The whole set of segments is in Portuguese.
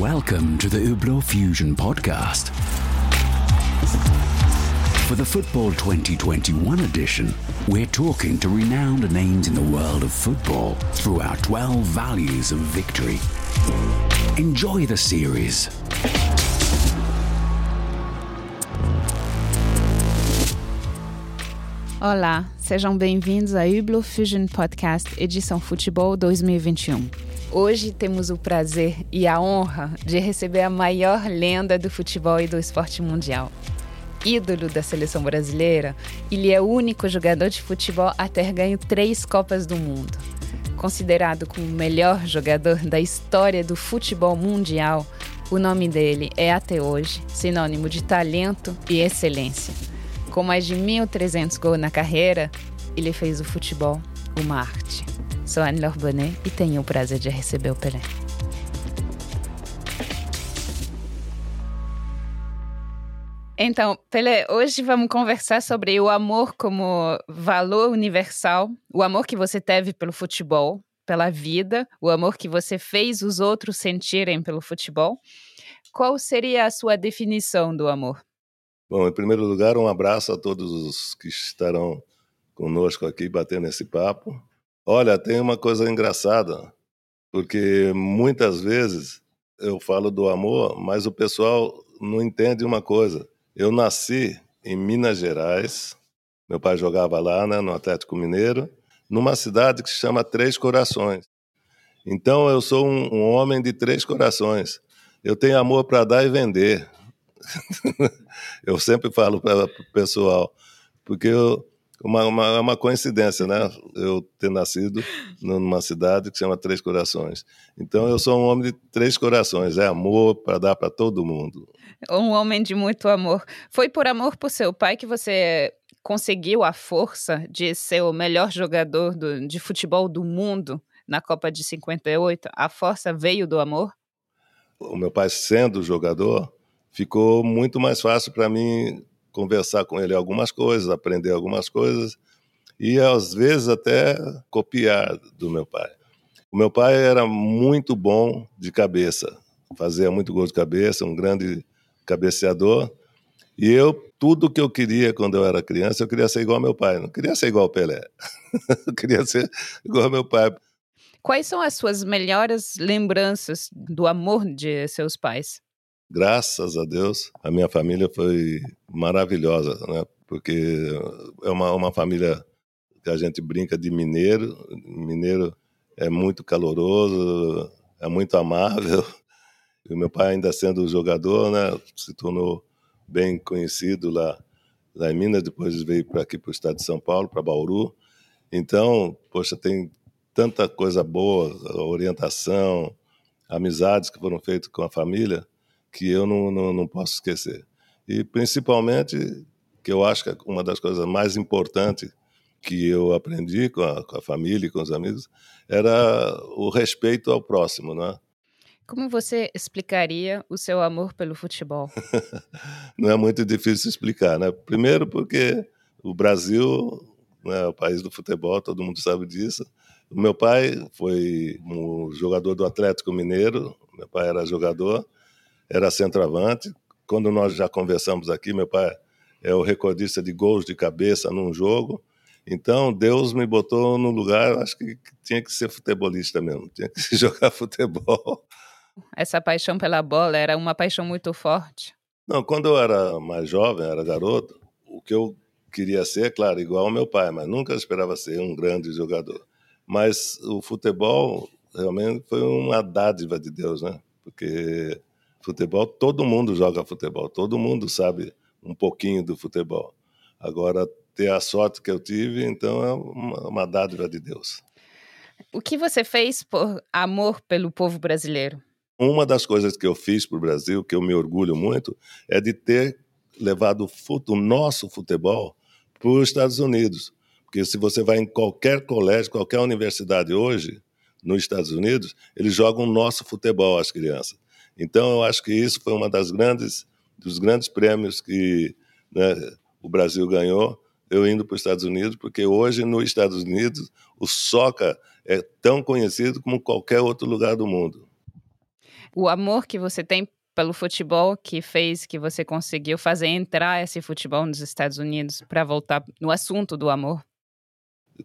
Welcome to the Hublot Fusion podcast. For the Football 2021 edition, we're talking to renowned names in the world of football through our 12 values of victory. Enjoy the series. Olá, sejam bem-vindos a Hublot Fusion Podcast Edição Futebol 2021. Hoje temos o prazer e a honra de receber a maior lenda do futebol e do esporte mundial. Ídolo da seleção brasileira, ele é o único jogador de futebol a ter ganho três Copas do Mundo. Considerado como o melhor jogador da história do futebol mundial, o nome dele é até hoje sinônimo de talento e excelência. Com mais de 1.300 gols na carreira, ele fez o futebol uma arte. Sou Anne Lorbonet e tenho o prazer de receber o Pelé. Então, Pelé, hoje vamos conversar sobre o amor como valor universal, o amor que você teve pelo futebol, pela vida, o amor que você fez os outros sentirem pelo futebol. Qual seria a sua definição do amor? Bom, em primeiro lugar, um abraço a todos os que estarão conosco aqui batendo esse papo. Olha, tem uma coisa engraçada, porque muitas vezes eu falo do amor, mas o pessoal não entende uma coisa. Eu nasci em Minas Gerais, meu pai jogava lá, né, no Atlético Mineiro, numa cidade que se chama Três Corações. Então eu sou um, um homem de três corações. Eu tenho amor para dar e vender. eu sempre falo para o pessoal, porque eu, uma, uma, uma coincidência, né? Eu ter nascido numa cidade que chama Três Corações. Então eu sou um homem de três corações, é amor para dar para todo mundo. Um homem de muito amor. Foi por amor por seu pai que você conseguiu a força de ser o melhor jogador do, de futebol do mundo na Copa de 58? A força veio do amor? O meu pai sendo jogador, ficou muito mais fácil para mim conversar com ele algumas coisas, aprender algumas coisas e às vezes até copiar do meu pai. O meu pai era muito bom de cabeça, fazia muito gol de cabeça, um grande cabeceador. E eu, tudo que eu queria quando eu era criança, eu queria ser igual ao meu pai. Não queria ser igual ao Pelé. eu queria ser igual ao meu pai. Quais são as suas melhores lembranças do amor de seus pais? Graças a Deus, a minha família foi maravilhosa, né? Porque é uma, uma família que a gente brinca de mineiro. Mineiro é muito caloroso, é muito amável. E meu pai, ainda sendo jogador, né, se tornou bem conhecido lá, lá em Minas. Depois veio para aqui, para o estado de São Paulo, para Bauru. Então, poxa, tem tanta coisa boa, orientação, amizades que foram feitas com a família que eu não, não, não posso esquecer. E principalmente, que eu acho que é uma das coisas mais importantes que eu aprendi com a, com a família e com os amigos era o respeito ao próximo, não é? Como você explicaria o seu amor pelo futebol? não é muito difícil explicar, né? Primeiro porque o Brasil né, é o país do futebol, todo mundo sabe disso. O meu pai foi um jogador do Atlético Mineiro, meu pai era jogador, era centroavante. Quando nós já conversamos aqui, meu pai é o recordista de gols de cabeça num jogo. Então, Deus me botou no lugar, acho que tinha que ser futebolista mesmo, tinha que jogar futebol. Essa paixão pela bola era uma paixão muito forte? Não, quando eu era mais jovem, era garoto, o que eu queria ser, claro, igual ao meu pai, mas nunca esperava ser um grande jogador. Mas o futebol realmente foi uma dádiva de Deus, né? Porque Futebol, todo mundo joga futebol, todo mundo sabe um pouquinho do futebol. Agora, ter a sorte que eu tive, então é uma, uma dádiva de Deus. O que você fez por amor pelo povo brasileiro? Uma das coisas que eu fiz para o Brasil, que eu me orgulho muito, é de ter levado o, nosso futebol para os Estados Unidos. Porque se você vai em qualquer colégio, qualquer universidade hoje, nos Estados Unidos, eles jogam o nosso futebol, as crianças. Então, eu acho que isso foi uma das grandes dos grandes prêmios que né, o Brasil ganhou, eu indo para os Estados Unidos, porque hoje nos Estados Unidos o soca é tão conhecido como qualquer outro lugar do mundo. O amor que você tem pelo futebol que fez que você conseguiu fazer entrar esse futebol nos Estados Unidos para voltar no assunto do amor?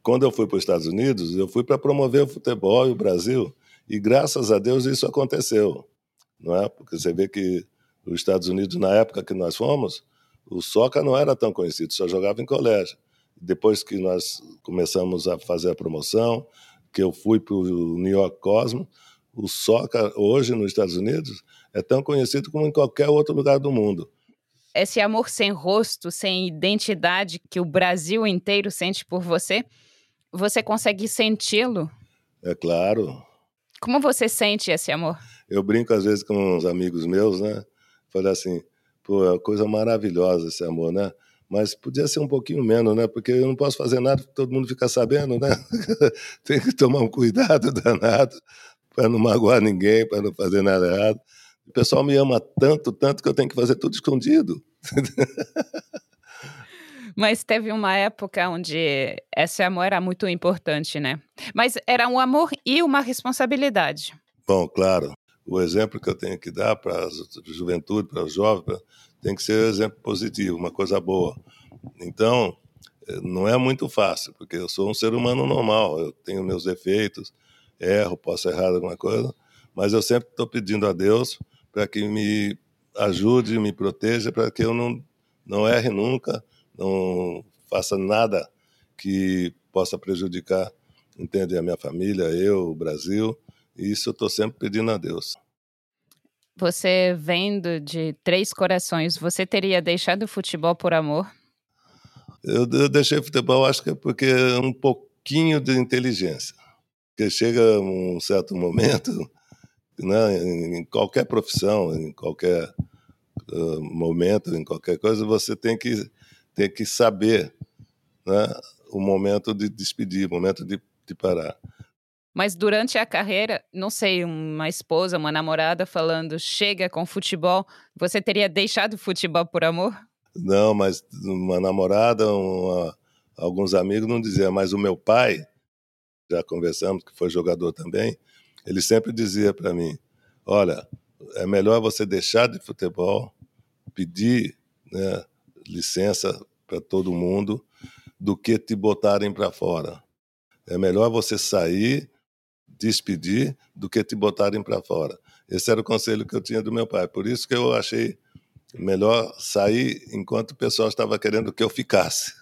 Quando eu fui para os Estados Unidos, eu fui para promover o futebol e o Brasil, e graças a Deus isso aconteceu, não é? Porque você vê que os Estados Unidos na época que nós fomos, o soca não era tão conhecido, só jogava em colégio. Depois que nós começamos a fazer a promoção, que eu fui para o New York Cosmos, o soca hoje nos Estados Unidos é tão conhecido como em qualquer outro lugar do mundo. Esse amor sem rosto, sem identidade que o Brasil inteiro sente por você, você consegue senti-lo? É claro. Como você sente esse amor? Eu brinco às vezes com uns amigos meus, né? Falei assim, pô, é uma coisa maravilhosa esse amor, né? Mas podia ser um pouquinho menos, né? Porque eu não posso fazer nada que todo mundo fica sabendo, né? Tem que tomar um cuidado danado para não magoar ninguém, para não fazer nada errado. O pessoal me ama tanto, tanto que eu tenho que fazer tudo escondido. Mas teve uma época onde esse amor era muito importante, né? Mas era um amor e uma responsabilidade. Bom, claro. O exemplo que eu tenho que dar para a juventude, para os jovens, tem que ser um exemplo positivo, uma coisa boa. Então, eh, não é muito fácil, porque eu sou um ser humano normal, eu tenho meus defeitos, erro, posso errar alguma coisa, mas eu sempre estou pedindo a Deus para que me ajude, me proteja, para que eu não, não erre nunca, não faça nada que possa prejudicar, entende, a minha família, eu, o Brasil. Isso eu estou sempre pedindo a Deus. Você vendo de Três Corações, você teria deixado o futebol por amor? Eu, eu deixei o futebol, acho que é porque um pouquinho de inteligência. Porque chega um certo momento né, em qualquer profissão, em qualquer uh, momento, em qualquer coisa, você tem que, tem que saber né, o momento de despedir, o momento de, de parar. Mas durante a carreira, não sei, uma esposa, uma namorada falando chega com futebol, você teria deixado o futebol por amor? Não, mas uma namorada, uma, alguns amigos não diziam, mas o meu pai, já conversamos, que foi jogador também, ele sempre dizia para mim: olha, é melhor você deixar de futebol, pedir né, licença para todo mundo, do que te botarem para fora. É melhor você sair, despedir, do que te botarem para fora. Esse era o conselho que eu tinha do meu pai. Por isso que eu achei melhor sair enquanto o pessoal estava querendo que eu ficasse.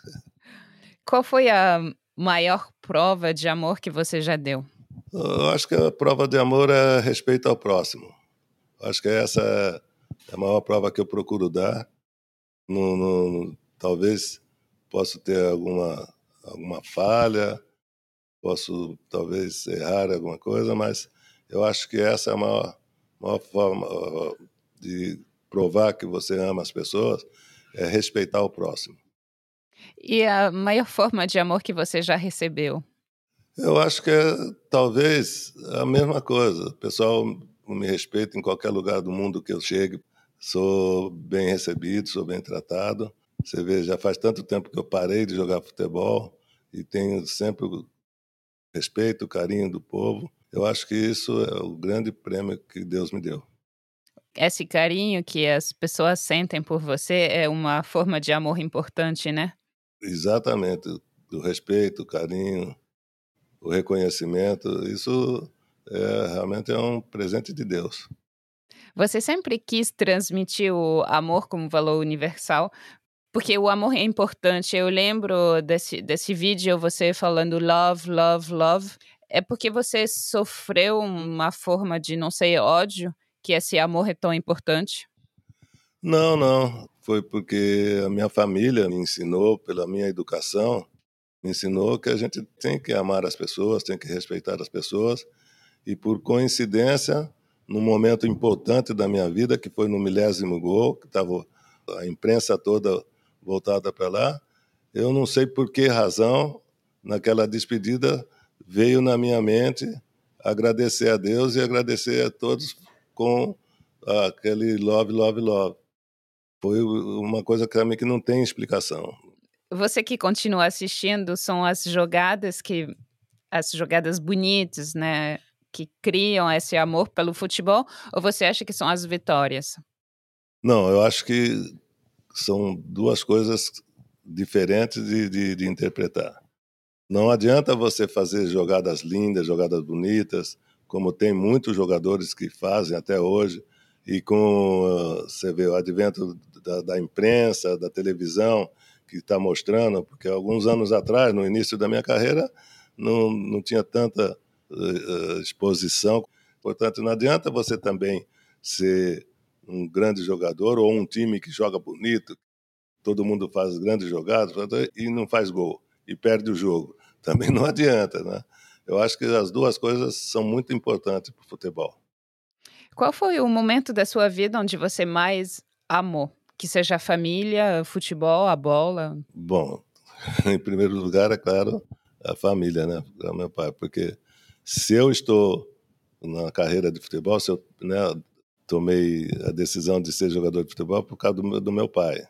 Qual foi a maior prova de amor que você já deu? Eu acho que a prova de amor é respeito ao próximo. Eu acho que essa é a maior prova que eu procuro dar. No, no, talvez possa ter alguma, alguma falha, posso talvez errar alguma coisa, mas eu acho que essa é a maior, maior forma de provar que você ama as pessoas, é respeitar o próximo. E a maior forma de amor que você já recebeu? Eu acho que é talvez a mesma coisa. O pessoal me respeita em qualquer lugar do mundo que eu chegue. Sou bem recebido, sou bem tratado. Você vê, já faz tanto tempo que eu parei de jogar futebol e tenho sempre respeito, carinho do povo. Eu acho que isso é o grande prêmio que Deus me deu. Esse carinho que as pessoas sentem por você é uma forma de amor importante, né? Exatamente. O respeito, o carinho, o reconhecimento, isso é, realmente é um presente de Deus. Você sempre quis transmitir o amor como valor universal, porque o amor é importante. Eu lembro desse, desse vídeo você falando love, love, love. É porque você sofreu uma forma de, não sei, ódio, que esse amor é tão importante? Não, não. Foi porque a minha família me ensinou, pela minha educação, me ensinou que a gente tem que amar as pessoas, tem que respeitar as pessoas. E por coincidência, num momento importante da minha vida, que foi no milésimo gol, que estava a imprensa toda voltada para lá, eu não sei por que razão, naquela despedida, veio na minha mente agradecer a Deus e agradecer a todos com aquele love, love, love. Foi uma coisa para mim que não tem explicação. Você que continua assistindo, são as jogadas que as jogadas bonitas, né? que criam esse amor pelo futebol? Ou você acha que são as vitórias? Não, eu acho que são duas coisas diferentes de, de, de interpretar. Não adianta você fazer jogadas lindas, jogadas bonitas, como tem muitos jogadores que fazem até hoje, e com você vê o advento da, da imprensa, da televisão, que está mostrando, porque alguns anos atrás, no início da minha carreira, não, não tinha tanta uh, exposição. Portanto, não adianta você também ser um grande jogador ou um time que joga bonito, todo mundo faz grandes jogadas e não faz gol e perde o jogo. Também não adianta, né? Eu acho que as duas coisas são muito importantes para o futebol. Qual foi o momento da sua vida onde você mais amou? Que seja a família, futebol, a bola? Bom, em primeiro lugar, é claro, a família, né? O meu pai, porque se eu estou na carreira de futebol, se eu né, tomei a decisão de ser jogador de futebol por causa do meu, do meu pai.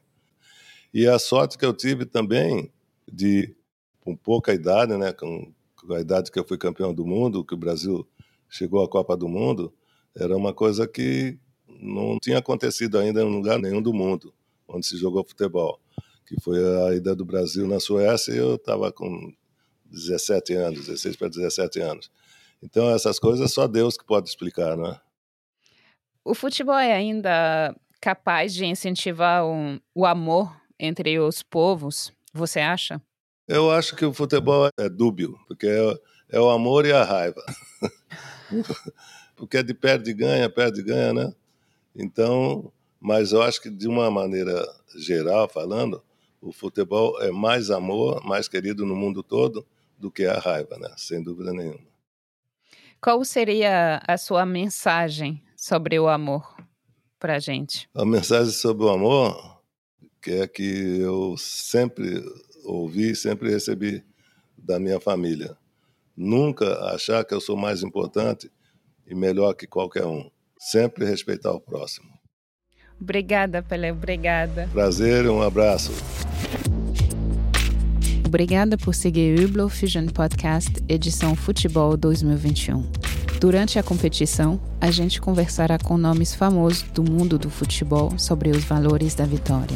E a sorte que eu tive também de, com pouca idade, né, com, com a idade que eu fui campeão do mundo, que o Brasil chegou à Copa do Mundo, era uma coisa que não tinha acontecido ainda em lugar nenhum do mundo onde se jogou futebol, que foi a ida do Brasil na Suécia e eu estava com 17 anos, 16 para 17 anos. Então essas coisas só Deus que pode explicar, não é? O futebol é ainda capaz de incentivar um, o amor entre os povos, você acha? Eu acho que o futebol é dúbio, porque é, é o amor e a raiva. porque é de perde e ganha, perde e ganha, né? Então, mas eu acho que de uma maneira geral falando, o futebol é mais amor, mais querido no mundo todo do que a raiva, né? Sem dúvida nenhuma. Qual seria a sua mensagem sobre o amor para a gente? A mensagem sobre o amor que é que eu sempre ouvi, sempre recebi da minha família. Nunca achar que eu sou mais importante e melhor que qualquer um. Sempre respeitar o próximo. Obrigada, Pelé. Obrigada. Prazer, um abraço. Obrigada por seguir o Ublo Fusion Podcast, edição Futebol 2021. Durante a competição, a gente conversará com nomes famosos do mundo do futebol sobre os valores da vitória.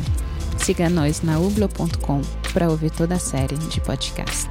Siga nós na ublo.com para ouvir toda a série de podcast.